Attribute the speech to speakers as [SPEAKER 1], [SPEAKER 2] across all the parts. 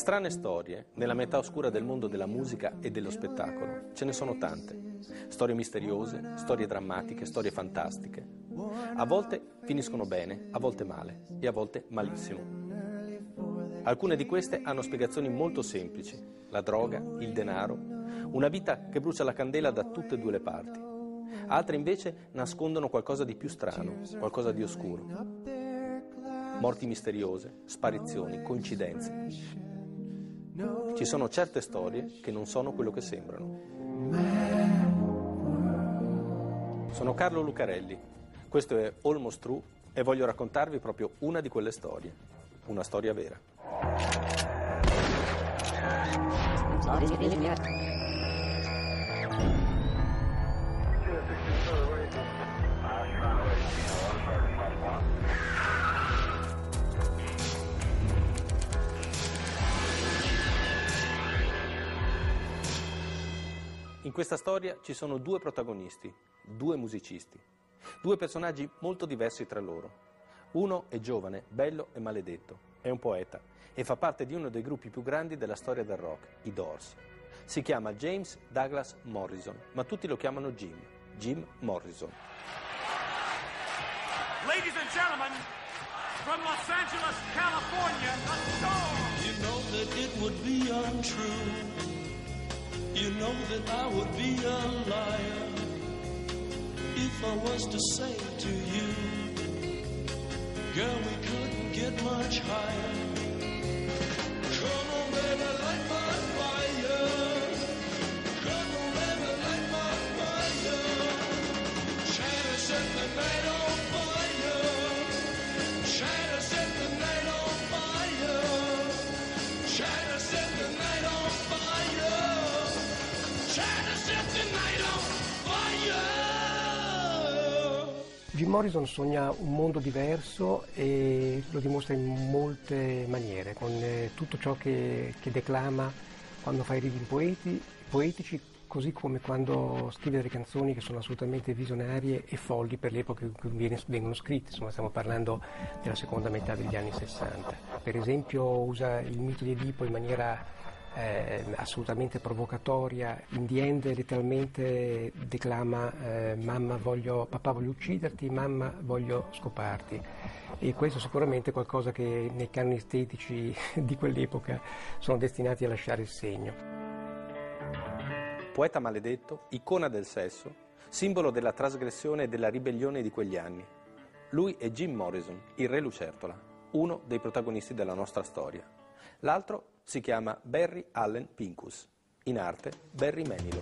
[SPEAKER 1] strane storie, nella metà oscura del mondo della musica e dello spettacolo, ce ne sono tante. Storie misteriose, storie drammatiche, storie fantastiche. A volte finiscono bene, a volte male e a volte malissimo. Alcune di queste hanno spiegazioni molto semplici. La droga, il denaro, una vita che brucia la candela da tutte e due le parti. Altre invece nascondono qualcosa di più strano, qualcosa di oscuro. Morti misteriose, sparizioni, coincidenze. Ci sono certe storie che non sono quello che sembrano. Sono Carlo Lucarelli, questo è Almost True e voglio raccontarvi proprio una di quelle storie, una storia vera. In questa storia ci sono due protagonisti, due musicisti, due personaggi molto diversi tra loro. Uno è giovane, bello e maledetto, è un poeta e fa parte di uno dei gruppi più grandi della storia del rock, i Doors. Si chiama James Douglas Morrison, ma tutti lo chiamano Jim, Jim Morrison.
[SPEAKER 2] Ladies and gentlemen, from Los Angeles, California, the Doors!
[SPEAKER 3] You know that it would be untrue. You know that I would be a liar if I was to say to you, girl, we couldn't get much higher.
[SPEAKER 4] Morrison sogna un mondo diverso e lo dimostra in molte maniere, con eh, tutto ciò che, che declama quando fa i reading poeti, poetici, così come quando scrive delle canzoni che sono assolutamente visionarie e folli per l'epoca in cui vengono scritte, insomma stiamo parlando della seconda metà degli anni 60. Per esempio usa il mito di Edipo in maniera eh, assolutamente provocatoria. In The End letteralmente declama eh, mamma voglio, papà voglio ucciderti, mamma voglio scoparti. E questo sicuramente è qualcosa che nei canoni estetici di quell'epoca sono destinati a lasciare il segno.
[SPEAKER 1] Poeta maledetto, icona del sesso, simbolo della trasgressione e della ribellione di quegli anni. Lui è Jim Morrison, il re lucertola, uno dei protagonisti della nostra storia. L'altro si chiama Barry Allen Pincus, in arte Barry Manilow.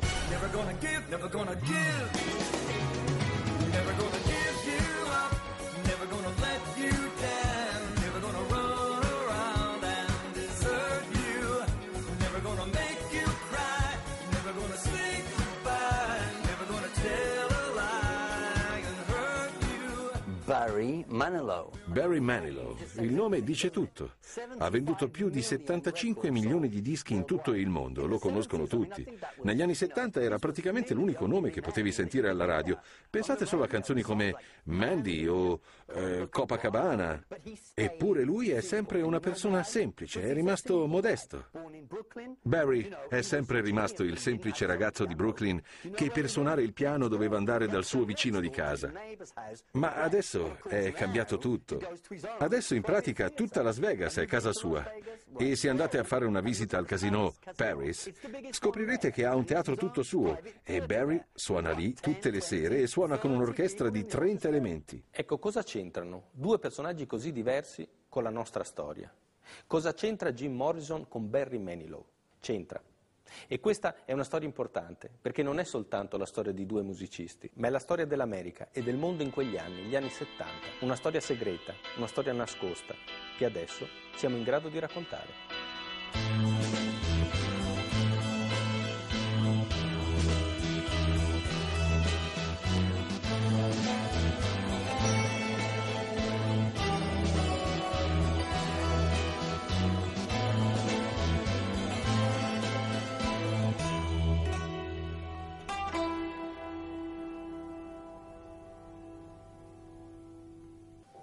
[SPEAKER 5] Manilow.
[SPEAKER 6] Barry Manilow, il nome dice tutto. Ha venduto più di 75 milioni di dischi in tutto il mondo, lo conoscono tutti. Negli anni 70 era praticamente l'unico nome che potevi sentire alla radio. Pensate solo a canzoni come Mandy o eh, Copacabana. Eppure lui è sempre una persona semplice, è rimasto modesto. Barry è sempre rimasto il semplice ragazzo di Brooklyn che per suonare il piano doveva andare dal suo vicino di casa. Ma adesso è cambiato tutto. Adesso in pratica tutta Las Vegas è casa sua. E se andate a fare una visita al casino Paris, scoprirete che ha un teatro tutto suo e Barry suona lì tutte le sere e suona con un'orchestra di 30 elementi.
[SPEAKER 1] Ecco, cosa c'entrano due personaggi così diversi con la nostra storia? Cosa c'entra Jim Morrison con Barry Manilow? C'entra. E questa è una storia importante, perché non è soltanto la storia di due musicisti, ma è la storia dell'America e del mondo in quegli anni, gli anni 70. Una storia segreta, una storia nascosta, che adesso siamo in grado di raccontare.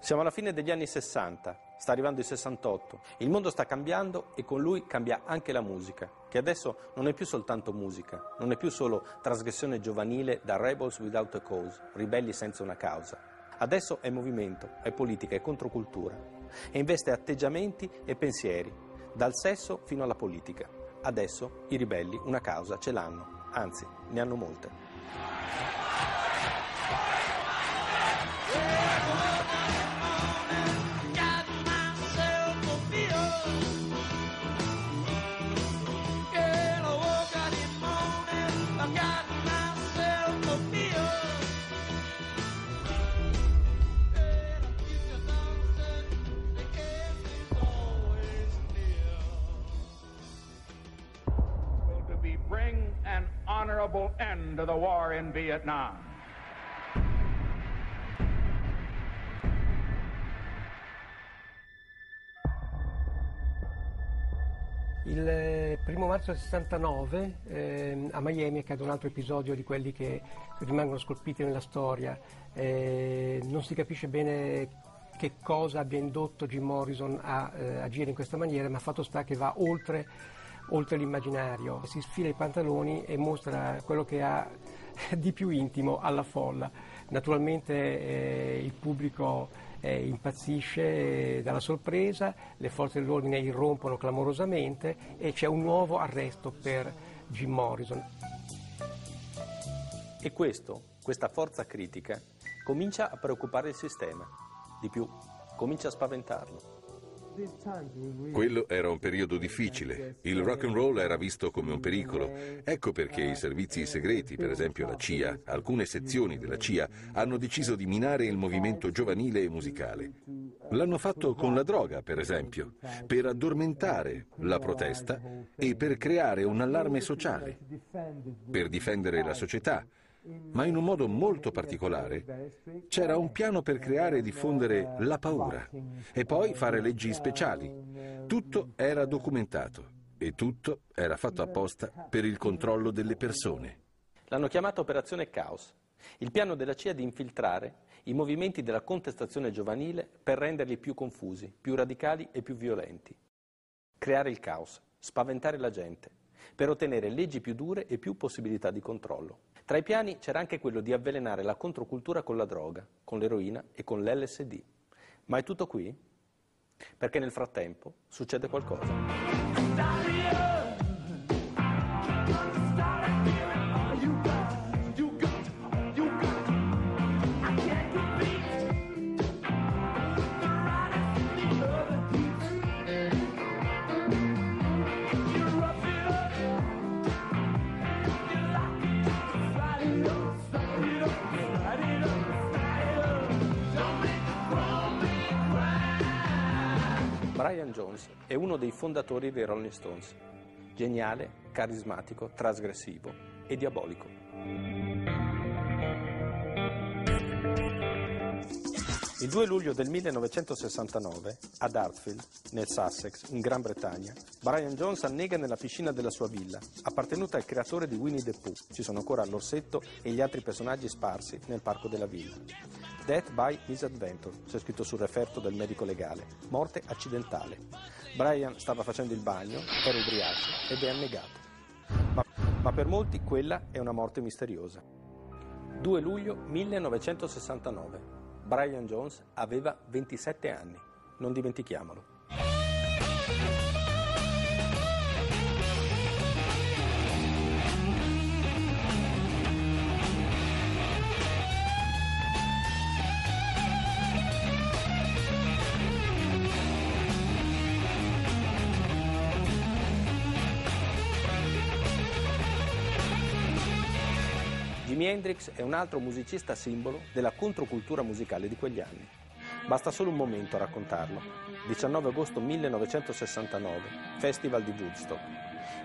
[SPEAKER 1] Siamo alla fine degli anni 60, sta arrivando il 68, il mondo sta cambiando e con lui cambia anche la musica, che adesso non è più soltanto musica, non è più solo trasgressione giovanile da rebels without a cause, ribelli senza una causa. Adesso è movimento, è politica, è controcultura e investe atteggiamenti e pensieri, dal sesso fino alla politica. Adesso i ribelli una causa ce l'hanno, anzi ne hanno molte.
[SPEAKER 7] Honorable end to the war in Vietnam.
[SPEAKER 4] Il eh, primo marzo del 69 ehm, a Miami accade un altro episodio di quelli che rimangono scolpiti nella storia. Eh, non si capisce bene che cosa abbia indotto Jim Morrison a eh, agire in questa maniera, ma fatto sta che va oltre, oltre l'immaginario. Si sfila i pantaloni e mostra quello che ha di più intimo alla folla. Naturalmente eh, il pubblico eh, impazzisce eh, dalla sorpresa, le forze dell'ordine irrompono clamorosamente e c'è un nuovo arresto per Jim Morrison.
[SPEAKER 1] E questo, questa forza critica, comincia a preoccupare il sistema. Di più, comincia a spaventarlo.
[SPEAKER 6] Quello era un periodo difficile. Il rock and roll era visto come un pericolo. Ecco perché i servizi segreti, per esempio la CIA, alcune sezioni della CIA, hanno deciso di minare il movimento giovanile e musicale. L'hanno fatto con la droga, per esempio, per addormentare la protesta e per creare un allarme sociale, per difendere la società. Ma in un modo molto particolare c'era un piano per creare e diffondere la paura e poi fare leggi speciali. Tutto era documentato e tutto era fatto apposta per il controllo delle persone.
[SPEAKER 1] L'hanno chiamata Operazione Caos, il piano della CIA di infiltrare i movimenti della contestazione giovanile per renderli più confusi, più radicali e più violenti. Creare il caos, spaventare la gente, per ottenere leggi più dure e più possibilità di controllo. Tra i piani c'era anche quello di avvelenare la controcultura con la droga, con l'eroina e con l'LSD. Ma è tutto qui? Perché nel frattempo succede qualcosa. Brian Jones è uno dei fondatori dei Rolling Stones. Geniale, carismatico, trasgressivo e diabolico. Il 2 luglio del 1969, ad Hartfield, nel Sussex, in Gran Bretagna, Brian Jones annega nella piscina della sua villa, appartenuta al creatore di Winnie the Pooh. Ci sono ancora l'orsetto e gli altri personaggi sparsi nel parco della villa. Death by misadventure, c'è scritto sul referto del medico legale. Morte accidentale. Brian stava facendo il bagno, era ubriaco ed è annegato. Ma, ma per molti quella è una morte misteriosa. 2 luglio 1969. Brian Jones aveva 27 anni. Non dimentichiamolo. Hendrix è un altro musicista simbolo della controcultura musicale di quegli anni. Basta solo un momento a raccontarlo. 19 agosto 1969, Festival di Woodstock.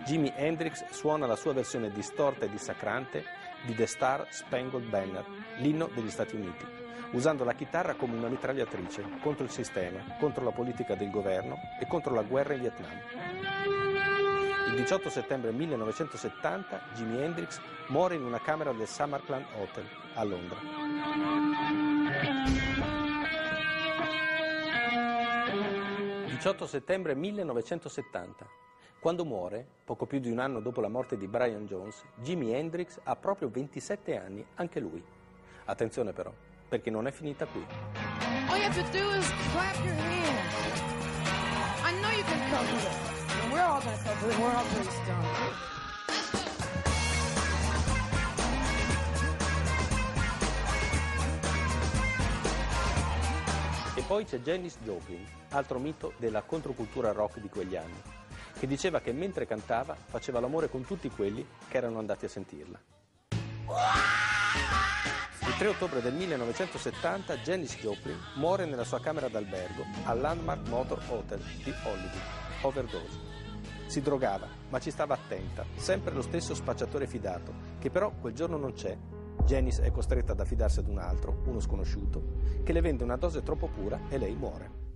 [SPEAKER 1] Jimi Hendrix suona la sua versione distorta e dissacrante di The Star Spangled Banner, l'inno degli Stati Uniti, usando la chitarra come una mitragliatrice contro il sistema, contro la politica del governo e contro la guerra in Vietnam. Il 18 settembre 1970 Jimi Hendrix muore in una camera del Summerclan Hotel a Londra. 18 settembre 1970. Quando muore, poco più di un anno dopo la morte di Brian Jones, Jimi Hendrix ha proprio 27 anni, anche lui. Attenzione però, perché non è finita qui.
[SPEAKER 8] All you have to do is clap your hands. I know you can with it. We're all cope with it. We're all.
[SPEAKER 1] E poi c'è Janis Joplin, altro mito della controcultura rock di quegli anni, che diceva che mentre cantava faceva l'amore con tutti quelli che erano andati a sentirla. Il 3 ottobre del 1970 Janis Joplin muore nella sua camera d'albergo al Landmark Motor Hotel di Hollywood, overdose. Si drogava, ma ci stava attenta, sempre lo stesso spacciatore fidato, che però quel giorno non c'è. Janice è costretta ad affidarsi ad un altro, uno sconosciuto, che le vende una dose troppo pura e lei muore.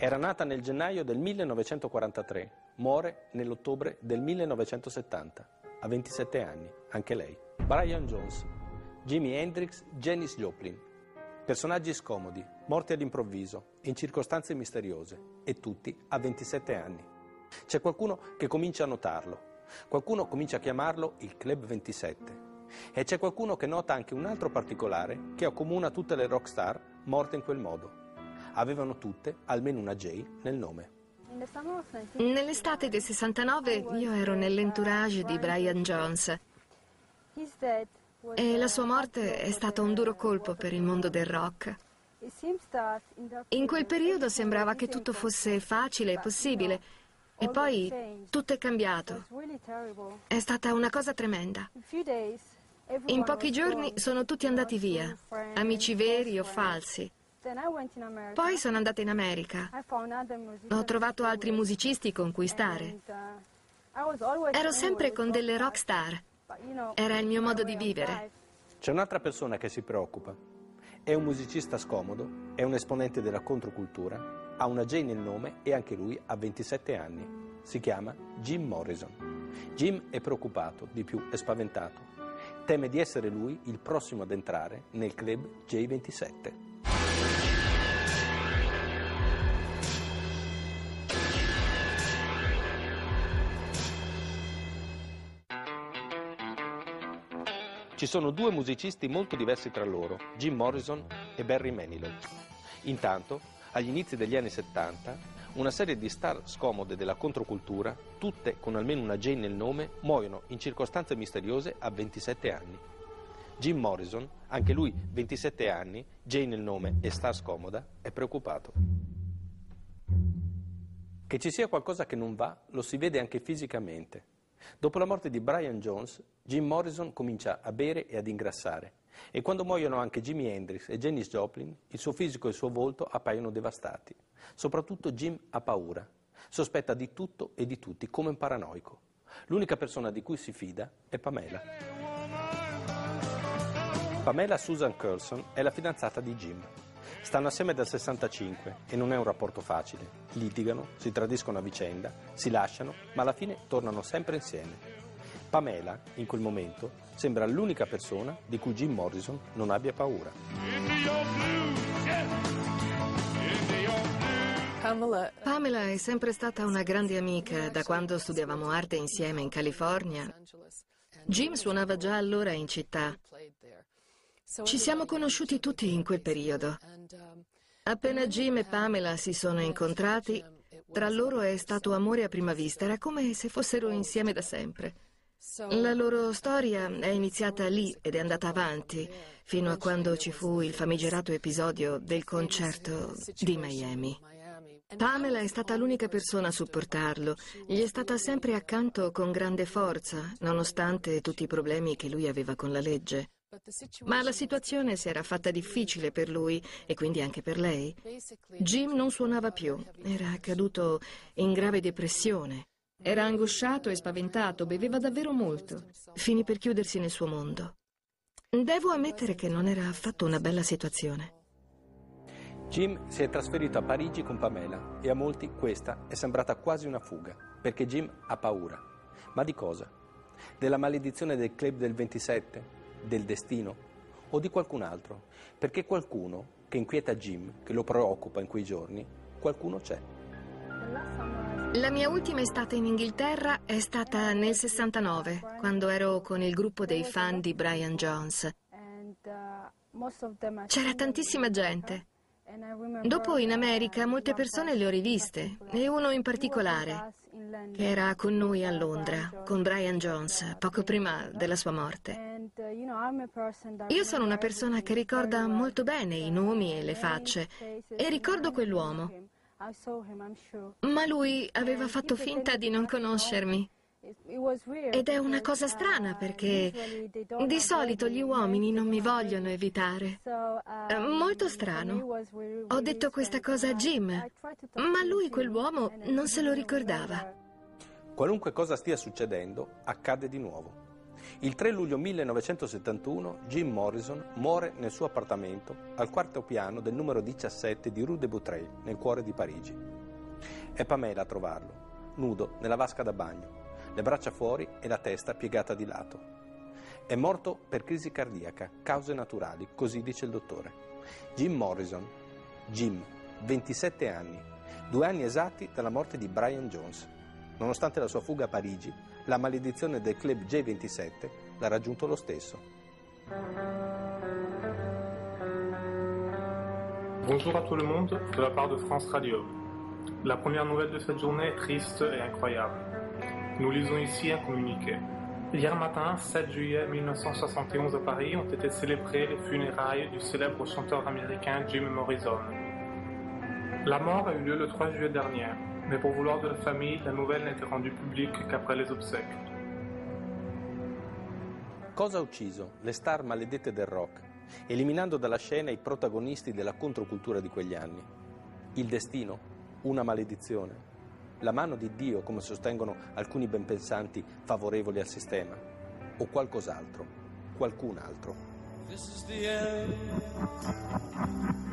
[SPEAKER 1] Era nata nel gennaio del 1943, muore nell'ottobre del 1970, a 27 anni, anche lei. Brian Jones, Jimi Hendrix, Janis Joplin. Personaggi scomodi, morti all'improvviso, in circostanze misteriose, e tutti a 27 anni. C'è qualcuno che comincia a notarlo, qualcuno comincia a chiamarlo il Club 27. E c'è qualcuno che nota anche un altro particolare che accomuna tutte le rockstar morte in quel modo. Avevano tutte almeno una J nel nome.
[SPEAKER 9] Nell'estate del 69 io ero nell'entourage di Brian Jones e la sua morte è stata un duro colpo per il mondo del rock. In quel periodo sembrava che tutto fosse facile e possibile e poi tutto è cambiato. È stata una cosa tremenda. In pochi giorni sono tutti andati via, amici veri o falsi. Poi sono andata in America. Ho trovato altri musicisti con cui stare. Ero sempre con delle rock star. Era il mio modo di vivere.
[SPEAKER 1] C'è un'altra persona che si preoccupa. È un musicista scomodo, è un esponente della controcultura, ha una J nel nome e anche lui ha 27 anni. Si chiama Jim Morrison. Jim è preoccupato, di più è spaventato. Teme di essere lui il prossimo ad entrare nel club J27. Ci sono due musicisti molto diversi tra loro, Jim Morrison e Barry Manilow. Intanto, agli inizi degli anni 70, una serie di star scomode della controcultura, tutte con almeno una J nel nome, muoiono in circostanze misteriose a 27 anni. Jim Morrison, anche lui 27 anni, J nel nome e star scomoda, è preoccupato. Che ci sia qualcosa che non va lo si vede anche fisicamente. Dopo la morte di Brian Jones, Jim Morrison comincia a bere e ad ingrassare e quando muoiono anche Jimi Hendrix e Janis Joplin, il suo fisico e il suo volto appaiono devastati. Soprattutto Jim ha paura, sospetta di tutto e di tutti come un paranoico. L'unica persona di cui si fida è Pamela. Pamela Susan Curlson è la fidanzata di Jim. Stanno assieme dal 65 e non è un rapporto facile. Litigano, si tradiscono a vicenda, si lasciano, ma alla fine tornano sempre insieme. Pamela, in quel momento, sembra l'unica persona di cui Jim Morrison non abbia paura.
[SPEAKER 9] Pamela è sempre stata una grande amica da quando studiavamo arte insieme in California. Jim suonava già allora in città. Ci siamo conosciuti tutti in quel periodo. Appena Jim e Pamela si sono incontrati, tra loro è stato amore a prima vista, era come se fossero insieme da sempre. La loro storia è iniziata lì ed è andata avanti, fino a quando ci fu il famigerato episodio del concerto di Miami. Pamela è stata l'unica persona a supportarlo, gli è stata sempre accanto con grande forza, nonostante tutti i problemi che lui aveva con la legge. Ma la situazione si era fatta difficile per lui e quindi anche per lei. Jim non suonava più, era caduto in grave depressione. Era angosciato e spaventato, beveva davvero molto. Finì per chiudersi nel suo mondo. Devo ammettere che non era affatto una bella situazione.
[SPEAKER 1] Jim si è trasferito a Parigi con Pamela e a molti questa è sembrata quasi una fuga. Perché Jim ha paura. Ma di cosa? Della maledizione del club del 27? Del destino? O di qualcun altro? Perché qualcuno che inquieta Jim, che lo preoccupa in quei giorni, qualcuno c'è.
[SPEAKER 9] La mia ultima estate in Inghilterra è stata nel 69, quando ero con il gruppo dei fan di Brian Jones. C'era tantissima gente. Dopo in America molte persone le ho riviste e uno in particolare che era con noi a Londra, con Brian Jones, poco prima della sua morte. Io sono una persona che ricorda molto bene i nomi e le facce e ricordo quell'uomo. Ma lui aveva fatto finta di non conoscermi. Ed è una cosa strana perché di solito gli uomini non mi vogliono evitare. È molto strano. Ho detto questa cosa a Jim, ma lui quell'uomo non se lo ricordava.
[SPEAKER 1] Qualunque cosa stia succedendo, accade di nuovo. Il 3 luglio 1971 Jim Morrison muore nel suo appartamento al quarto piano del numero 17 di Rue de Boutrey, nel cuore di Parigi. È Pamela a trovarlo, nudo nella vasca da bagno, le braccia fuori e la testa piegata di lato. È morto per crisi cardiaca, cause naturali, così dice il dottore. Jim Morrison, Jim, 27 anni, due anni esatti dalla morte di Brian Jones. Nonostante la sua fuga a Parigi, la maledizione del club J27 l'ha raggiunto lo stesso.
[SPEAKER 10] Bonjour à tout le monde de la part de France Radio. La première nouvelle de cette journée est triste et incroyable. Nous lisons ici un communiqué. Hier matin, 7 juillet 1971 à Paris, ont été célébrées les funérailles du célèbre chanteur américain Jim Morrison. La mort a eu lieu le 3 juillet dernier, mais pour vouloir de la famille, la nouvelle été rendue publique qu'après les obsèques.
[SPEAKER 1] Cosa ha ucciso le star maledette del rock, eliminando dalla scena i protagonisti della controcultura di quegli anni? Il destino? Una maledizione? La mano di Dio, come sostengono alcuni benpensanti favorevoli al sistema? O qualcos'altro? Qualcun altro?
[SPEAKER 3] This is the end,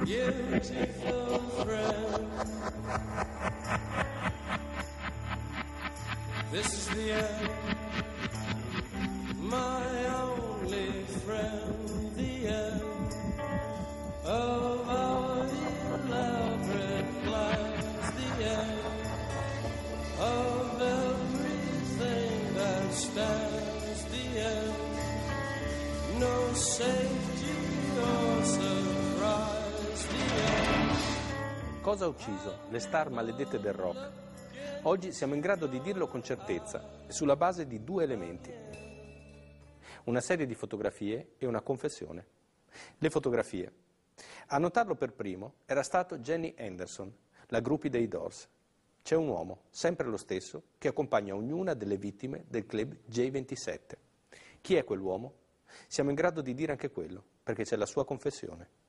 [SPEAKER 3] beautiful friend. This is the end, my only friend. The end of our elaborate plans. The end of everything that stands. The end. No safety or surprise. The end.
[SPEAKER 1] Cosa ha ucciso le star maledette del rock? Oggi siamo in grado di dirlo con certezza, sulla base di due elementi. Una serie di fotografie e una confessione. Le fotografie. A notarlo per primo era stato Jenny Anderson, la groupie dei Doors. C'è un uomo, sempre lo stesso, che accompagna ognuna delle vittime del club J27. Chi è quell'uomo? Siamo in grado di dire anche quello, perché c'è la sua confessione.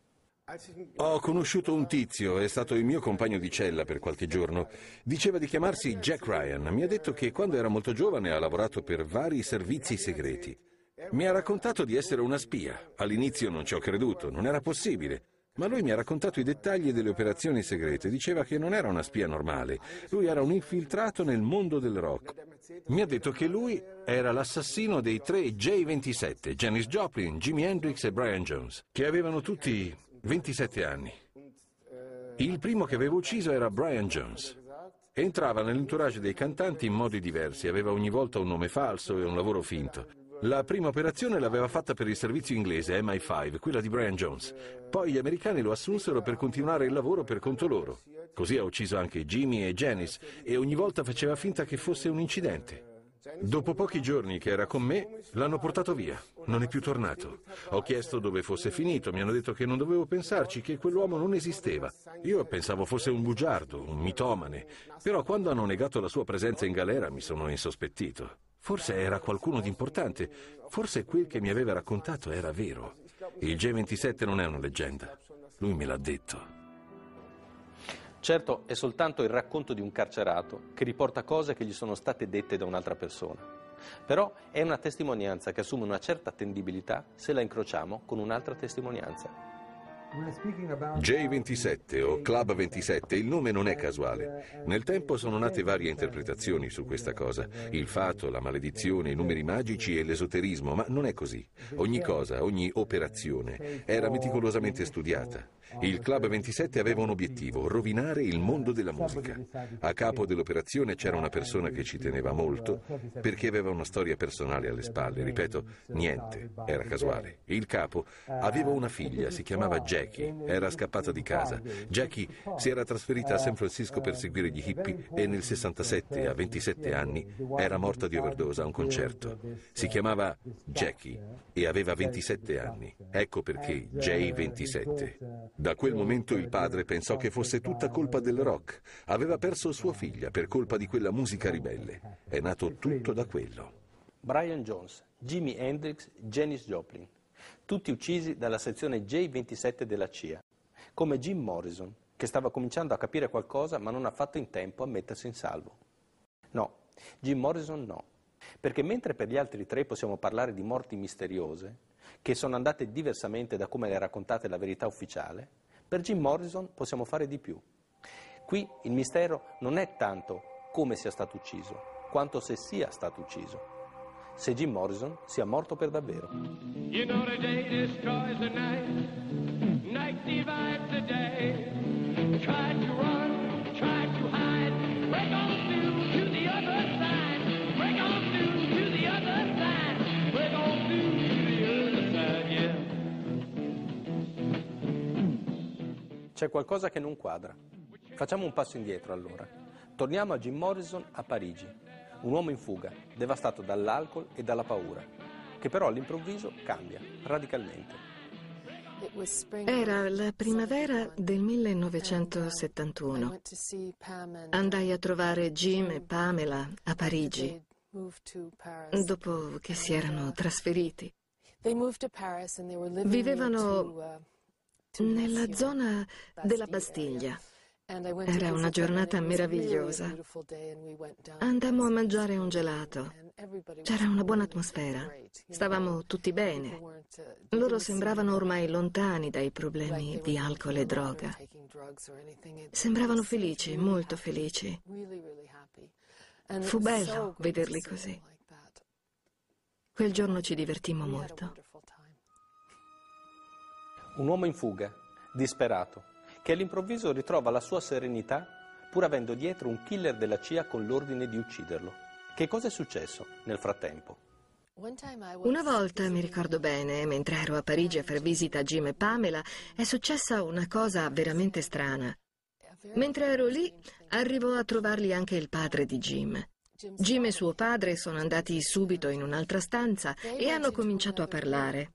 [SPEAKER 6] Ho conosciuto un tizio, è stato il mio compagno di cella per qualche giorno. Diceva di chiamarsi Jack Ryan. Mi ha detto che quando era molto giovane ha lavorato per vari servizi segreti. Mi ha raccontato di essere una spia. All'inizio non ci ho creduto, non era possibile. Ma lui mi ha raccontato i dettagli delle operazioni segrete. Diceva che non era una spia normale. Lui era un infiltrato nel mondo del rock. Mi ha detto che lui era l'assassino dei tre J27, Janis Joplin, Jimi Hendrix e Brian Jones, che avevano tutti 27 anni. Il primo che aveva ucciso era Brian Jones. Entrava nell'entourage dei cantanti in modi diversi, aveva ogni volta un nome falso e un lavoro finto. La prima operazione l'aveva fatta per il servizio inglese MI5, quella di Brian Jones. Poi gli americani lo assunsero per continuare il lavoro per conto loro. Così ha ucciso anche Jimmy e Janice e ogni volta faceva finta che fosse un incidente. Dopo pochi giorni che era con me, l'hanno portato via. Non è più tornato. Ho chiesto dove fosse finito, mi hanno detto che non dovevo pensarci, che quell'uomo non esisteva. Io pensavo fosse un bugiardo, un mitomane, però quando hanno negato la sua presenza in galera mi sono insospettito. Forse era qualcuno di importante, forse quel che mi aveva raccontato era vero. Il G27 non è una leggenda, lui me l'ha detto.
[SPEAKER 1] Certo, è soltanto il racconto di un carcerato che riporta cose che gli sono state dette da un'altra persona. Però è una testimonianza che assume una certa attendibilità se la incrociamo con un'altra testimonianza.
[SPEAKER 6] J27 o Club 27, il nome non è casuale. Nel tempo sono nate varie interpretazioni su questa cosa. Il fato, la maledizione, i numeri magici e l'esoterismo, ma non è così. Ogni cosa, ogni operazione era meticolosamente studiata. Il Club 27 aveva un obiettivo, rovinare il mondo della musica. A capo dell'operazione c'era una persona che ci teneva molto perché aveva una storia personale alle spalle. Ripeto, niente, era casuale. Il capo aveva una figlia, si chiamava Jackie, era scappata di casa. Jackie si era trasferita a San Francisco per seguire gli hippie e nel 67, a 27 anni, era morta di overdose a un concerto. Si chiamava Jackie e aveva 27 anni. Ecco perché J27. Da quel momento il padre pensò che fosse tutta colpa del rock. Aveva perso sua figlia per colpa di quella musica ribelle. È nato tutto da quello.
[SPEAKER 1] Brian Jones, Jimi Hendrix, Janis Joplin, tutti uccisi dalla sezione J27 della CIA, come Jim Morrison, che stava cominciando a capire qualcosa ma non ha fatto in tempo a mettersi in salvo. No, Jim Morrison no, perché mentre per gli altri tre possiamo parlare di morti misteriose, che sono andate diversamente da come le raccontate la verità ufficiale, per Jim Morrison possiamo fare di più. Qui il mistero non è tanto come sia stato ucciso, quanto se sia stato ucciso. Se Jim Morrison sia morto per davvero.
[SPEAKER 5] You know the day destroys the night, night divides the day. Try to run,
[SPEAKER 1] C'è qualcosa che non quadra. Facciamo un passo indietro allora. Torniamo a Jim Morrison a Parigi, un uomo in fuga, devastato dall'alcol e dalla paura, che però all'improvviso cambia radicalmente.
[SPEAKER 9] Era la primavera del 1971. Andai a trovare Jim e Pamela a Parigi dopo che si erano trasferiti. Vivevano nella zona della Bastiglia. Era una giornata meravigliosa. Andammo a mangiare un gelato. C'era una buona atmosfera. Stavamo tutti bene. Loro sembravano ormai lontani dai problemi di alcol e droga. Sembravano felici, molto felici. Fu bello vederli così. Quel giorno ci divertimmo molto.
[SPEAKER 1] Un uomo in fuga, disperato, che all'improvviso ritrova la sua serenità pur avendo dietro un killer della CIA con l'ordine di ucciderlo. Che cosa è successo nel frattempo?
[SPEAKER 9] Una volta, mi ricordo bene, mentre ero a Parigi a far visita a Jim e Pamela, è successa una cosa veramente strana. Mentre ero lì, arrivò a trovarli anche il padre di Jim. Jim e suo padre sono andati subito in un'altra stanza e hanno cominciato a parlare.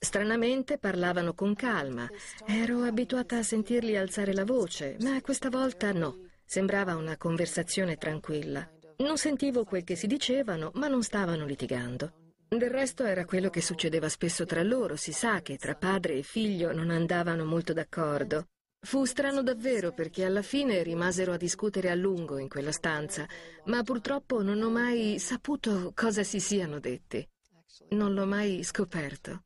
[SPEAKER 9] Stranamente parlavano con calma. Ero abituata a sentirli alzare la voce, ma questa volta no. Sembrava una conversazione tranquilla. Non sentivo quel che si dicevano, ma non stavano litigando. Del resto era quello che succedeva spesso tra loro, si sa che tra padre e figlio non andavano molto d'accordo. Fu strano davvero perché alla fine rimasero a discutere a lungo in quella stanza, ma purtroppo non ho mai saputo cosa si siano detti. Non l'ho mai scoperto.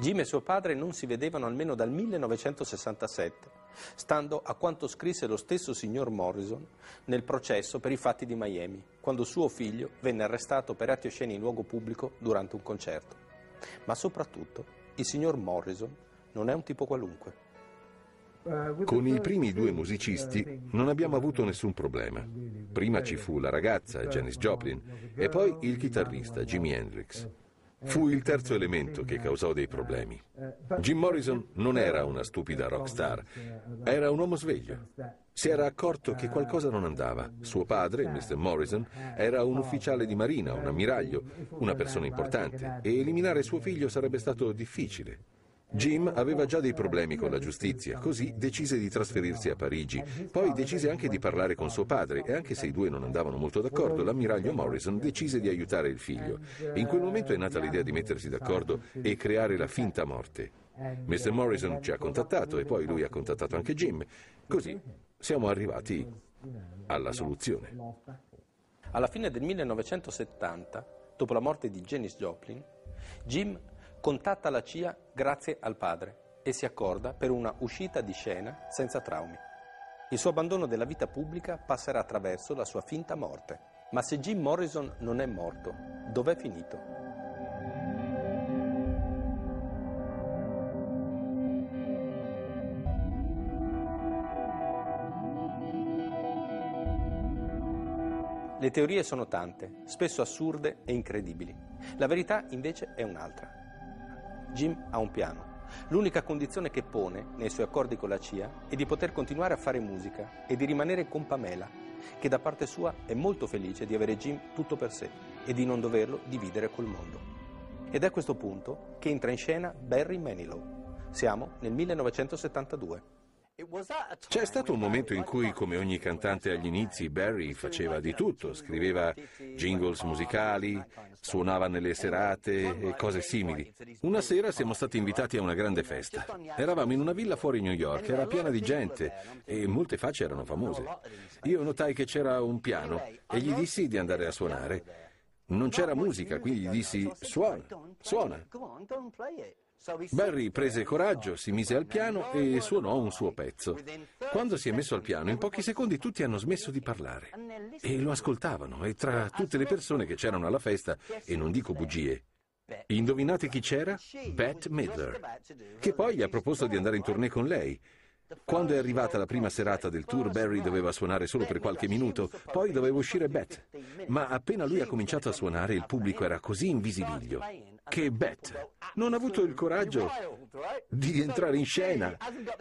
[SPEAKER 1] Jim e suo padre non si vedevano almeno dal 1967, stando a quanto scrisse lo stesso signor Morrison nel processo per i fatti di Miami, quando suo figlio venne arrestato per atti osceni in luogo pubblico durante un concerto. Ma soprattutto, il signor Morrison non è un tipo qualunque.
[SPEAKER 6] Con i primi due musicisti non abbiamo avuto nessun problema. Prima ci fu la ragazza, Janis Joplin, e poi il chitarrista, Jimi Hendrix. Fu il terzo elemento che causò dei problemi. Jim Morrison non era una stupida rockstar, era un uomo sveglio. Si era accorto che qualcosa non andava. Suo padre, Mr. Morrison, era un ufficiale di marina, un ammiraglio, una persona importante, e eliminare suo figlio sarebbe stato difficile. Jim aveva già dei problemi con la giustizia, così decise di trasferirsi a Parigi. Poi decise anche di parlare con suo padre e anche se i due non andavano molto d'accordo, l'ammiraglio Morrison decise di aiutare il figlio. In quel momento è nata l'idea di mettersi d'accordo e creare la finta morte. Mr. Morrison ci ha contattato e poi lui ha contattato anche Jim. Così siamo arrivati alla soluzione.
[SPEAKER 1] Alla fine del 1970, dopo la morte di Janis Joplin, Jim contatta la CIA grazie al padre e si accorda per una uscita di scena senza traumi. Il suo abbandono della vita pubblica passerà attraverso la sua finta morte. Ma se Jim Morrison non è morto, dov'è finito? Le teorie sono tante, spesso assurde e incredibili. La verità invece è un'altra. Jim ha un piano. L'unica condizione che pone nei suoi accordi con la CIA è di poter continuare a fare musica e di rimanere con Pamela, che da parte sua è molto felice di avere Jim tutto per sé e di non doverlo dividere col mondo. Ed è a questo punto che entra in scena Barry Manilow. Siamo nel 1972.
[SPEAKER 6] C'è stato un momento in cui, come ogni cantante agli inizi, Barry faceva di tutto, scriveva jingles musicali, suonava nelle serate e cose simili. Una sera siamo stati invitati a una grande festa. Eravamo in una villa fuori New York, era piena di gente e molte facce erano famose. Io notai che c'era un piano e gli dissi di andare a suonare. Non c'era musica, quindi gli dissi suona, suona. Barry prese coraggio, si mise al piano e suonò un suo pezzo. Quando si è messo al piano, in pochi secondi tutti hanno smesso di parlare e lo ascoltavano e tra tutte le persone che c'erano alla festa, e non dico bugie, indovinate chi c'era? Bette Midler, che poi gli ha proposto di andare in tournée con lei. Quando è arrivata la prima serata del tour, Barry doveva suonare solo per qualche minuto, poi doveva uscire Beth. Ma appena lui ha cominciato a suonare, il pubblico era così in visibilio che Beth non ha avuto il coraggio di entrare in scena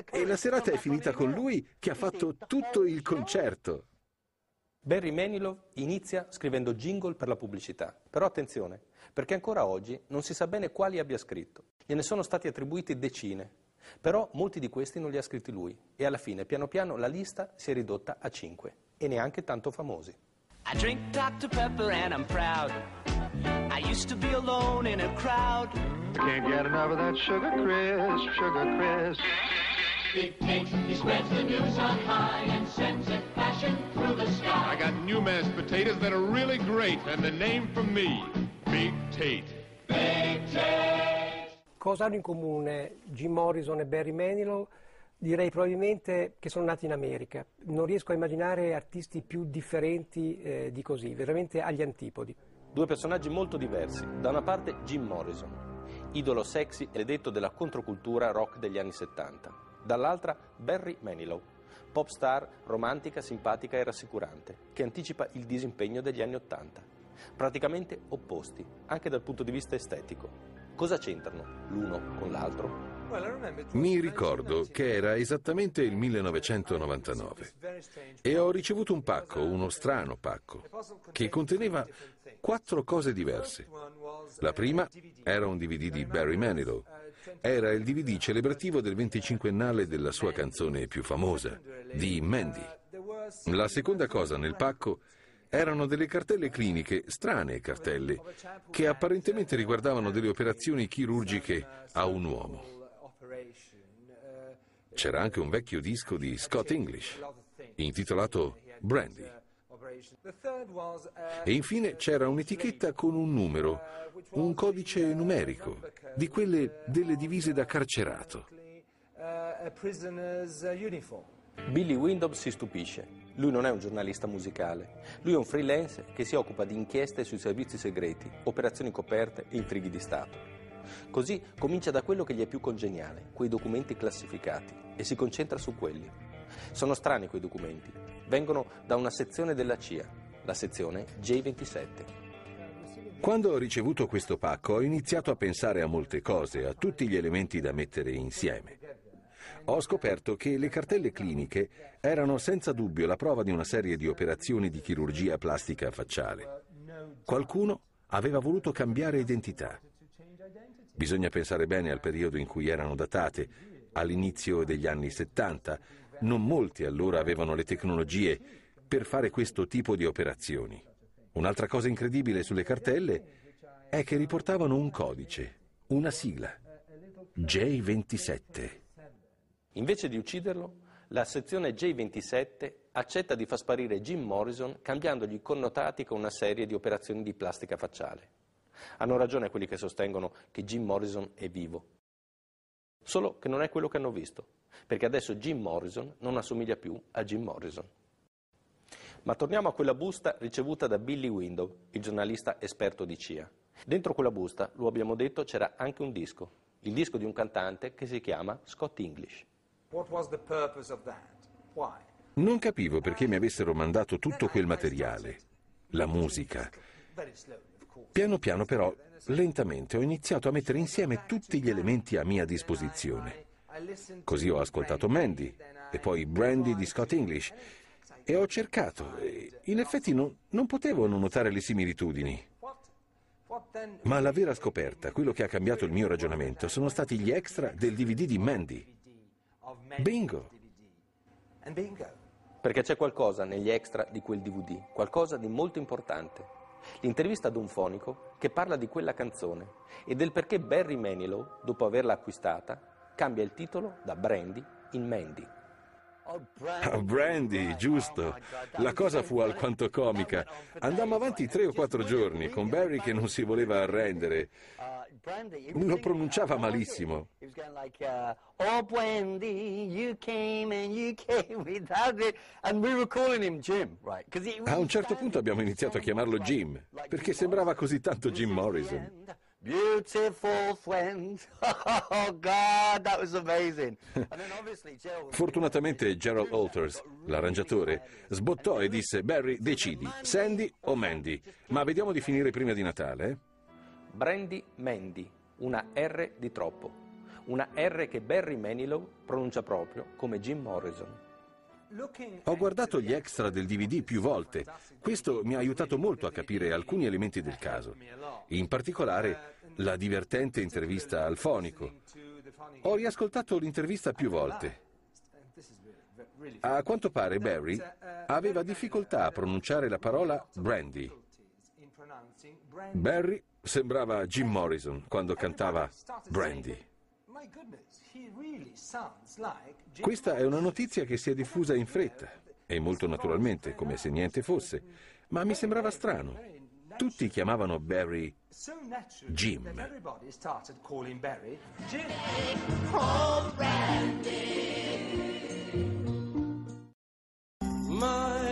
[SPEAKER 6] e la serata è finita con lui che ha fatto tutto il concerto.
[SPEAKER 1] Barry Manilow inizia scrivendo jingle per la pubblicità. Però attenzione, perché ancora oggi non si sa bene quali abbia scritto. Gliene sono stati attribuiti decine. Però molti di questi non li ha scritti lui e alla fine, piano piano, la lista si è ridotta a cinque e neanche tanto famosi.
[SPEAKER 11] I drink Dr. Pepper and I'm proud. I used to be alone in a crowd.
[SPEAKER 12] I can't get enough of that sugar crisp, sugar crisp.
[SPEAKER 13] Big Tate, he spreads the news on high and sends it flashing through the sky.
[SPEAKER 7] I got new mashed potatoes that are really great, and the name for me, Big Tate.
[SPEAKER 13] Big Tate.
[SPEAKER 4] Cosa hanno in comune Jim Morrison e Barry Manilow? Direi probabilmente che sono nati in America. Non riesco a immaginare artisti più differenti eh, di così, veramente agli antipodi.
[SPEAKER 1] Due personaggi molto diversi. Da una parte Jim Morrison, idolo sexy e detto della controcultura rock degli anni 70. Dall'altra Barry Manilow, pop star romantica, simpatica e rassicurante, che anticipa il disimpegno degli anni 80. Praticamente opposti, anche dal punto di vista estetico. Cosa c'entrano l'uno con l'altro?
[SPEAKER 6] Mi ricordo che era esattamente il 1999 e ho ricevuto un pacco, uno strano pacco, che conteneva quattro cose diverse. La prima era un DVD di Barry Manilow. Era il DVD celebrativo del 25ennale della sua canzone più famosa, di Mandy. La seconda cosa nel pacco erano delle cartelle cliniche, strane cartelle, che apparentemente riguardavano delle operazioni chirurgiche a un uomo. C'era anche un vecchio disco di Scott English, intitolato Brandy. E infine c'era un'etichetta con un numero, un codice numerico, di quelle delle divise da carcerato.
[SPEAKER 1] Billy Windom si stupisce. Lui non è un giornalista musicale, lui è un freelance che si occupa di inchieste sui servizi segreti, operazioni coperte e intrighi di Stato. Così comincia da quello che gli è più congeniale, quei documenti classificati, e si concentra su quelli. Sono strani quei documenti, vengono da una sezione della CIA, la sezione J27.
[SPEAKER 6] Quando ho ricevuto questo pacco ho iniziato a pensare a molte cose, a tutti gli elementi da mettere insieme. Ho scoperto che le cartelle cliniche erano senza dubbio la prova di una serie di operazioni di chirurgia plastica facciale. Qualcuno aveva voluto cambiare identità. Bisogna pensare bene al periodo in cui erano datate, all'inizio degli anni 70. Non molti allora avevano le tecnologie per fare questo tipo di operazioni. Un'altra cosa incredibile sulle cartelle è che riportavano un codice, una sigla. J27.
[SPEAKER 1] Invece di ucciderlo, la sezione J27 accetta di far sparire Jim Morrison cambiandogli i connotati con una serie di operazioni di plastica facciale. Hanno ragione quelli che sostengono che Jim Morrison è vivo. Solo che non è quello che hanno visto, perché adesso Jim Morrison non assomiglia più a Jim Morrison. Ma torniamo a quella busta ricevuta da Billy Window, il giornalista esperto di CIA. Dentro quella busta, lo abbiamo detto, c'era anche un disco, il disco di un cantante che si chiama Scott English.
[SPEAKER 6] Non capivo perché mi avessero mandato tutto quel materiale, la musica. Piano piano però, lentamente, ho iniziato a mettere insieme tutti gli elementi a mia disposizione. Così ho ascoltato Mandy e poi Brandy di Scott English e ho cercato. e in effetti non, non potevo non notare le similitudini. Ma la vera scoperta, quello che ha cambiato il mio ragionamento, sono stati gli extra del DVD di Mandy. Bingo.
[SPEAKER 1] Perché c'è qualcosa negli extra di quel DVD, qualcosa di molto importante. L'intervista ad un fonico che parla di quella canzone e del perché Barry Manilow, dopo averla acquistata, cambia il titolo da Brandy in Mandy.
[SPEAKER 6] Brandy, giusto. La cosa fu alquanto comica. Andammo avanti tre o quattro giorni con Barry che non si voleva arrendere. Lo pronunciava malissimo.
[SPEAKER 14] Oh, Wendy, you came and you came without it. And we were calling him Jim, right?
[SPEAKER 6] A un certo punto abbiamo iniziato a chiamarlo Jim, perché sembrava così tanto Jim Morrison.
[SPEAKER 14] Beautiful friend. Oh, God, that was amazing.
[SPEAKER 6] Fortunatamente Gerald Alters, l'arrangiatore, sbottò e disse Barry, decidi, Sandy o Mandy, ma vediamo di finire prima di Natale. eh?"
[SPEAKER 1] Brandy Mandy, una R di troppo. Una R che Barry Manilow pronuncia proprio come Jim Morrison.
[SPEAKER 6] Ho guardato gli extra del DVD più volte. Questo mi ha aiutato molto a capire alcuni elementi del caso. In particolare la divertente intervista al fonico. Ho riascoltato l'intervista più volte. A quanto pare Barry aveva difficoltà a pronunciare la parola brandy. Barry sembrava Jim Morrison quando cantava Brandy. Questa è una notizia che si è diffusa in fretta e molto naturalmente, come se niente fosse, ma mi sembrava strano. Tutti chiamavano Barry Jim.
[SPEAKER 3] My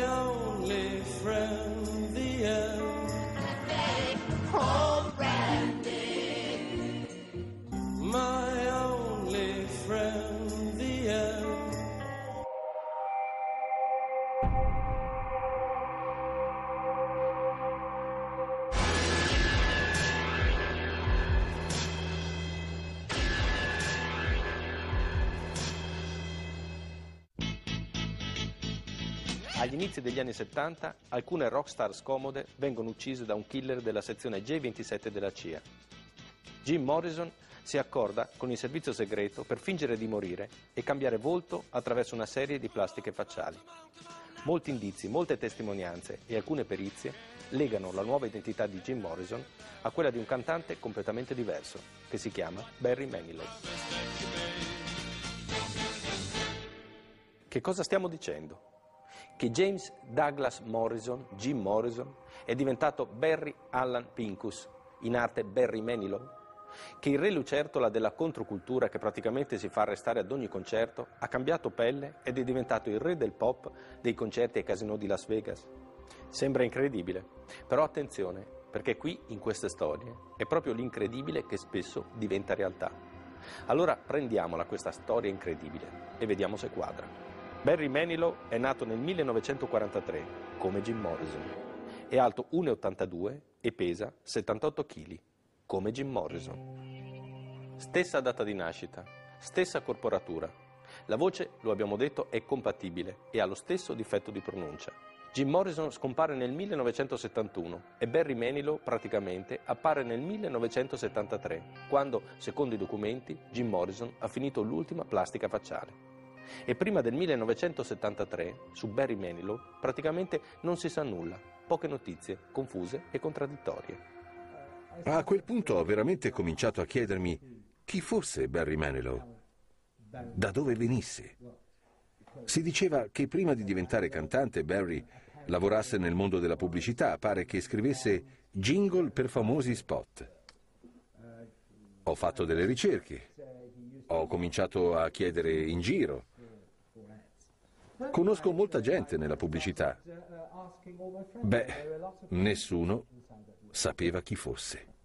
[SPEAKER 1] Agli inizi degli anni 70, alcune rockstar scomode vengono uccise da un killer della sezione J27 della CIA. Jim Morrison si accorda con il servizio segreto per fingere di morire e cambiare volto attraverso una serie di plastiche facciali. Molti indizi, molte testimonianze e alcune perizie legano la nuova identità di Jim Morrison a quella di un cantante completamente diverso, che si chiama Barry Manilow. Che cosa stiamo dicendo? Che James Douglas Morrison, Jim Morrison, è diventato Barry Allan Pincus, in arte Barry Manilow? Che il re lucertola della controcultura che praticamente si fa arrestare ad ogni concerto ha cambiato pelle ed è diventato il re del pop dei concerti ai casinò di Las Vegas? Sembra incredibile, però attenzione, perché qui in queste storie è proprio l'incredibile che spesso diventa realtà. Allora prendiamola questa storia incredibile e vediamo se quadra. Barry Manilow è nato nel 1943, come Jim Morrison. È alto 1,82 e pesa 78 kg, come Jim Morrison. Stessa data di nascita, stessa corporatura. La voce, lo abbiamo detto, è compatibile e ha lo stesso difetto di pronuncia. Jim Morrison scompare nel 1971 e Barry Manilow praticamente appare nel 1973, quando, secondo i documenti, Jim Morrison ha finito l'ultima plastica facciale. E prima del 1973, su Barry Manilow, praticamente non si sa nulla, poche notizie, confuse e contraddittorie.
[SPEAKER 6] A quel punto ho veramente cominciato a chiedermi chi fosse Barry Manilow, da dove venisse. Si diceva che prima di diventare cantante Barry lavorasse nel mondo della pubblicità, pare che scrivesse jingle per famosi spot. Ho fatto delle ricerche, ho cominciato a chiedere in giro. Conosco molta gente nella pubblicità. Beh, nessuno sapeva chi fosse.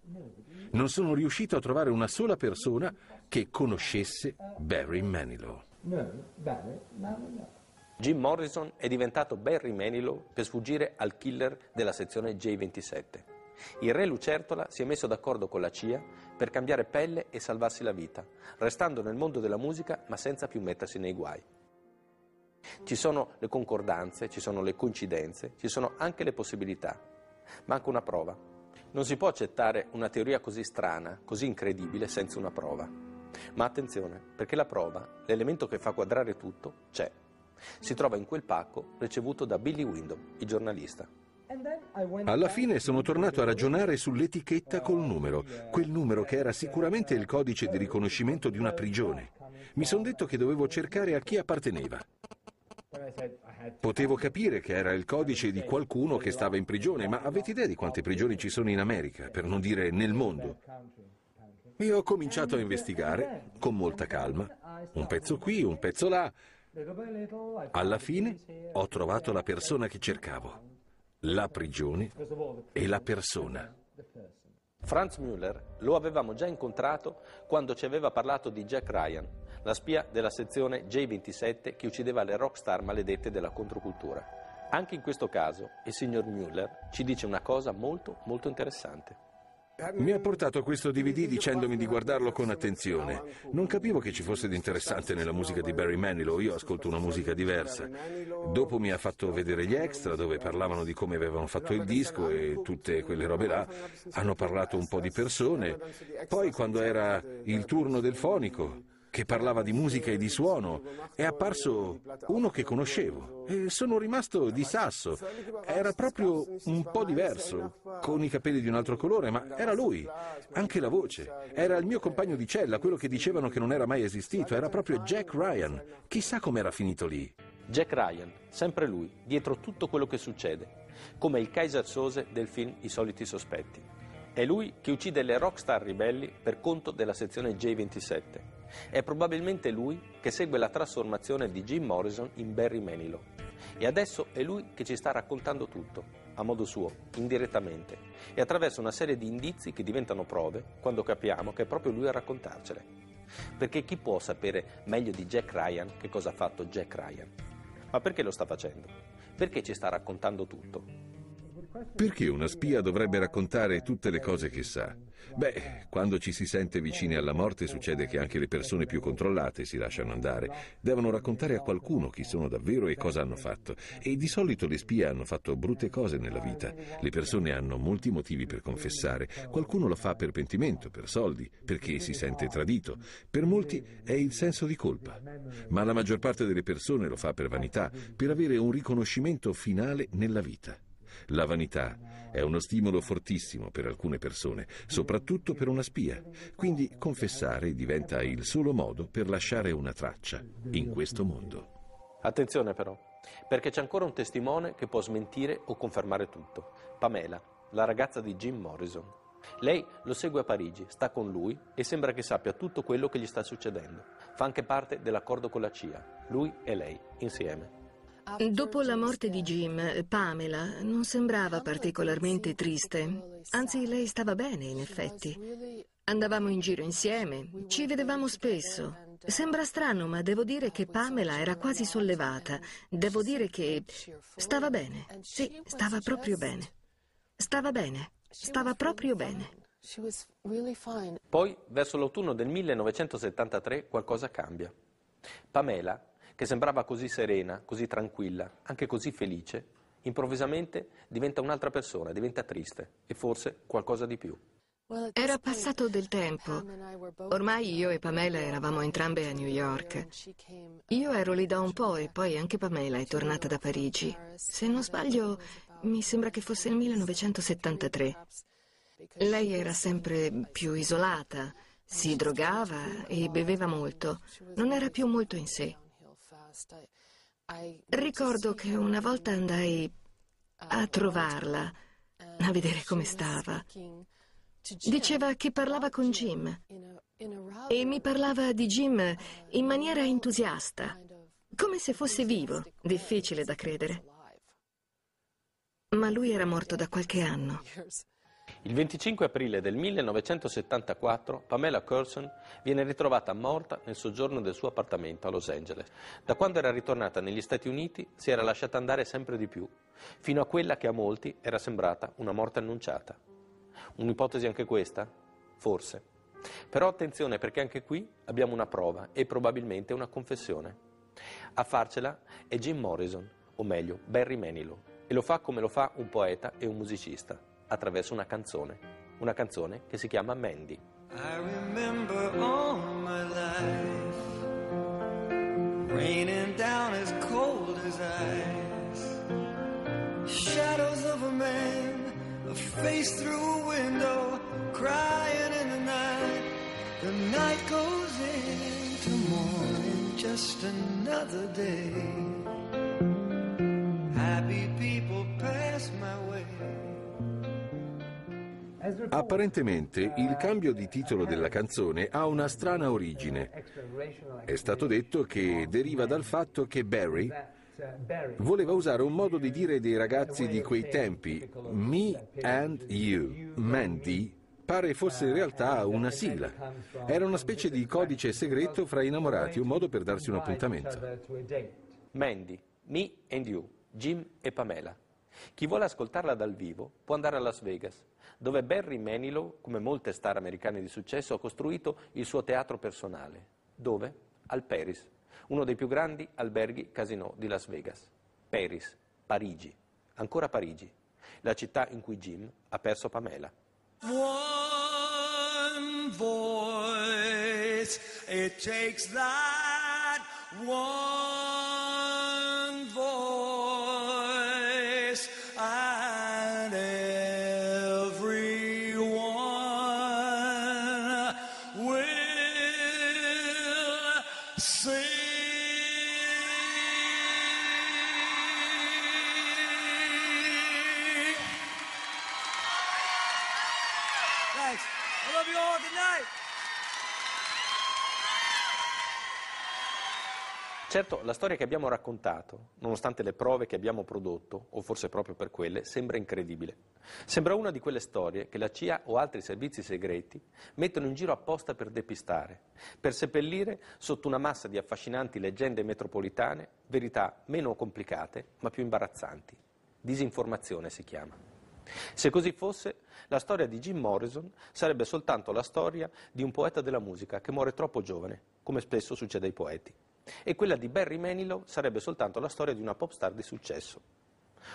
[SPEAKER 6] Non sono riuscito a trovare una sola persona che conoscesse Barry Manilow.
[SPEAKER 1] Jim Morrison è diventato Barry Manilow per sfuggire al killer della sezione J27. Il re Lucertola si è messo d'accordo con la CIA per cambiare pelle e salvarsi la vita, restando nel mondo della musica ma senza più mettersi nei guai. Ci sono le concordanze, ci sono le coincidenze, ci sono anche le possibilità. Manca una prova. Non si può accettare una teoria così strana, così incredibile, senza una prova. Ma attenzione, perché la prova, l'elemento che fa quadrare tutto, c'è. Si trova in quel pacco ricevuto da Billy Windom, il giornalista.
[SPEAKER 6] Alla fine sono tornato a ragionare sull'etichetta col numero, quel numero che era sicuramente il codice di riconoscimento di una prigione. Mi sono detto che dovevo cercare a chi apparteneva. Potevo capire che era il codice di qualcuno che stava in prigione, ma avete idea di quante prigioni ci sono in America, per non dire nel mondo? E ho cominciato a investigare con molta calma, un pezzo qui, un pezzo là. Alla fine ho trovato la persona che cercavo, la prigione e la persona.
[SPEAKER 1] Franz Müller lo avevamo già incontrato quando ci aveva parlato di Jack Ryan, la spia della sezione J27 che uccideva le rockstar maledette della controcultura. Anche in questo caso il signor Müller ci dice una cosa molto molto interessante.
[SPEAKER 6] Mi ha portato questo DVD dicendomi di guardarlo con attenzione. Non capivo che ci fosse di interessante nella musica di Barry Manilow, io ascolto una musica diversa. Dopo mi ha fatto vedere gli extra dove parlavano di come avevano fatto il disco e tutte quelle robe là. Hanno parlato un po' di persone. Poi quando era il turno del fonico, che parlava di musica e di suono, è apparso uno che conoscevo e sono rimasto di sasso. Era proprio un po' diverso, con i capelli di un altro colore, ma era lui, anche la voce. Era il mio compagno di cella, quello che dicevano che non era mai esistito, era proprio Jack Ryan. Chissà com'era finito lì.
[SPEAKER 1] Jack Ryan, sempre lui, dietro tutto quello che succede, come il Kaiser Sose del film I soliti sospetti. È lui che uccide le rockstar ribelli per conto della sezione J27. È probabilmente lui che segue la trasformazione di Jim Morrison in Barry Manilow. E adesso è lui che ci sta raccontando tutto, a modo suo, indirettamente, e attraverso una serie di indizi che diventano prove quando capiamo che è proprio lui a raccontarcele. Perché chi può sapere meglio di Jack Ryan che cosa ha fatto Jack Ryan? Ma perché lo sta facendo? Perché ci sta raccontando tutto?
[SPEAKER 6] Perché una spia dovrebbe raccontare tutte le cose che sa? Beh, quando ci si sente vicini alla morte succede che anche le persone più controllate si lasciano andare. Devono raccontare a qualcuno chi sono davvero e cosa hanno fatto. E di solito le spie hanno fatto brutte cose nella vita. Le persone hanno molti motivi per confessare. Qualcuno lo fa per pentimento, per soldi, perché si sente tradito. Per molti è il senso di colpa. Ma la maggior parte delle persone lo fa per vanità, per avere un riconoscimento finale nella vita. La vanità è uno stimolo fortissimo per alcune persone, soprattutto per una spia. Quindi confessare diventa il solo modo per lasciare una traccia in questo mondo.
[SPEAKER 1] Attenzione però, perché c'è ancora un testimone che può smentire o confermare tutto. Pamela, la ragazza di Jim Morrison. Lei lo segue a Parigi, sta con lui e sembra che sappia tutto quello che gli sta succedendo. Fa anche parte dell'accordo con la CIA, lui e lei, insieme.
[SPEAKER 9] Dopo la morte di Jim, Pamela non sembrava particolarmente triste. Anzi, lei stava bene, in effetti. Andavamo in giro insieme, ci vedevamo spesso. Sembra strano, ma devo dire che Pamela era quasi sollevata. Devo dire che stava bene. Sì, stava proprio bene. Stava bene. Stava proprio bene.
[SPEAKER 1] Poi, verso l'autunno del 1973, qualcosa cambia. Pamela che sembrava così serena, così tranquilla, anche così felice, improvvisamente diventa un'altra persona, diventa triste e forse qualcosa di più.
[SPEAKER 9] Era passato del tempo. Ormai io e Pamela eravamo entrambe a New York. Io ero lì da un po' e poi anche Pamela è tornata da Parigi. Se non sbaglio, mi sembra che fosse il 1973. Lei era sempre più isolata, si drogava e beveva molto. Non era più molto in sé. Ricordo che una volta andai a trovarla, a vedere come stava. Diceva che parlava con Jim e mi parlava di Jim in maniera entusiasta, come se fosse vivo, difficile da credere. Ma lui era morto da qualche anno.
[SPEAKER 1] Il 25 aprile del 1974 Pamela Curson viene ritrovata morta nel soggiorno del suo appartamento a Los Angeles. Da quando era ritornata negli Stati Uniti si era lasciata andare sempre di più, fino a quella che a molti era sembrata una morte annunciata. Un'ipotesi anche questa? Forse. Però attenzione perché anche qui abbiamo una prova e probabilmente una confessione. A farcela è Jim Morrison, o meglio Barry Manilow, e lo fa come lo fa un poeta e un musicista, attraverso una canzone. Una canzone che si chiama Mandy.
[SPEAKER 2] I remember all my life raining down as cold as ice. Shadows of a man, a face through a window, crying in the night. The night goes into morning, just another day. Happy people pass my way.
[SPEAKER 6] Apparentemente il cambio di titolo della canzone ha una strana origine. È stato detto che deriva dal fatto che Barry voleva usare un modo di dire dei ragazzi di quei tempi, me and you, Mandy, pare fosse in realtà una sigla. Era una specie di codice segreto fra innamorati, un modo per darsi un appuntamento.
[SPEAKER 1] Mandy, Me and You, Jim e Pamela. Chi vuole ascoltarla dal vivo può andare a Las Vegas, dove Barry Manilow, come molte star americane di successo, ha costruito il suo teatro personale. Dove? Al Paris, uno dei più grandi alberghi casino di Las Vegas. Paris, Parigi, ancora Parigi, la città in cui Jim ha perso Pamela.
[SPEAKER 2] One voice, it takes that one
[SPEAKER 1] Certo, la storia che abbiamo raccontato, nonostante le prove che abbiamo prodotto, o forse proprio per quelle, sembra incredibile. Sembra una di quelle storie che la CIA o altri servizi segreti mettono in giro apposta per depistare, per seppellire sotto una massa di affascinanti leggende metropolitane verità meno complicate ma più imbarazzanti. Disinformazione si chiama. Se così fosse, la storia di Jim Morrison sarebbe soltanto la storia di un poeta della musica che muore troppo giovane, come spesso succede ai poeti. E quella di Barry Manilow sarebbe soltanto la storia di una pop star di successo.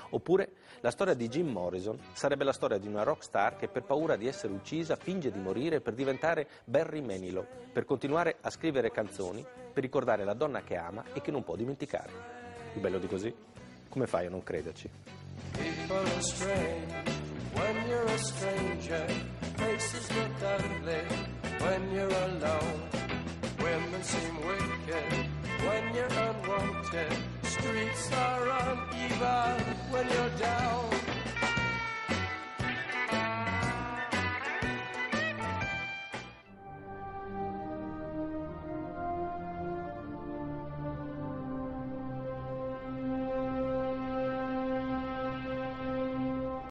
[SPEAKER 1] Oppure la storia di Jim Morrison sarebbe la storia di una rock star che per paura di essere uccisa finge di morire per diventare Barry Manilow, per continuare a scrivere canzoni, per ricordare la donna che ama e che non può dimenticare. Più bello di così? Come fai a non crederci?
[SPEAKER 3] People when you're unwanted. Streets are uneven when you're down.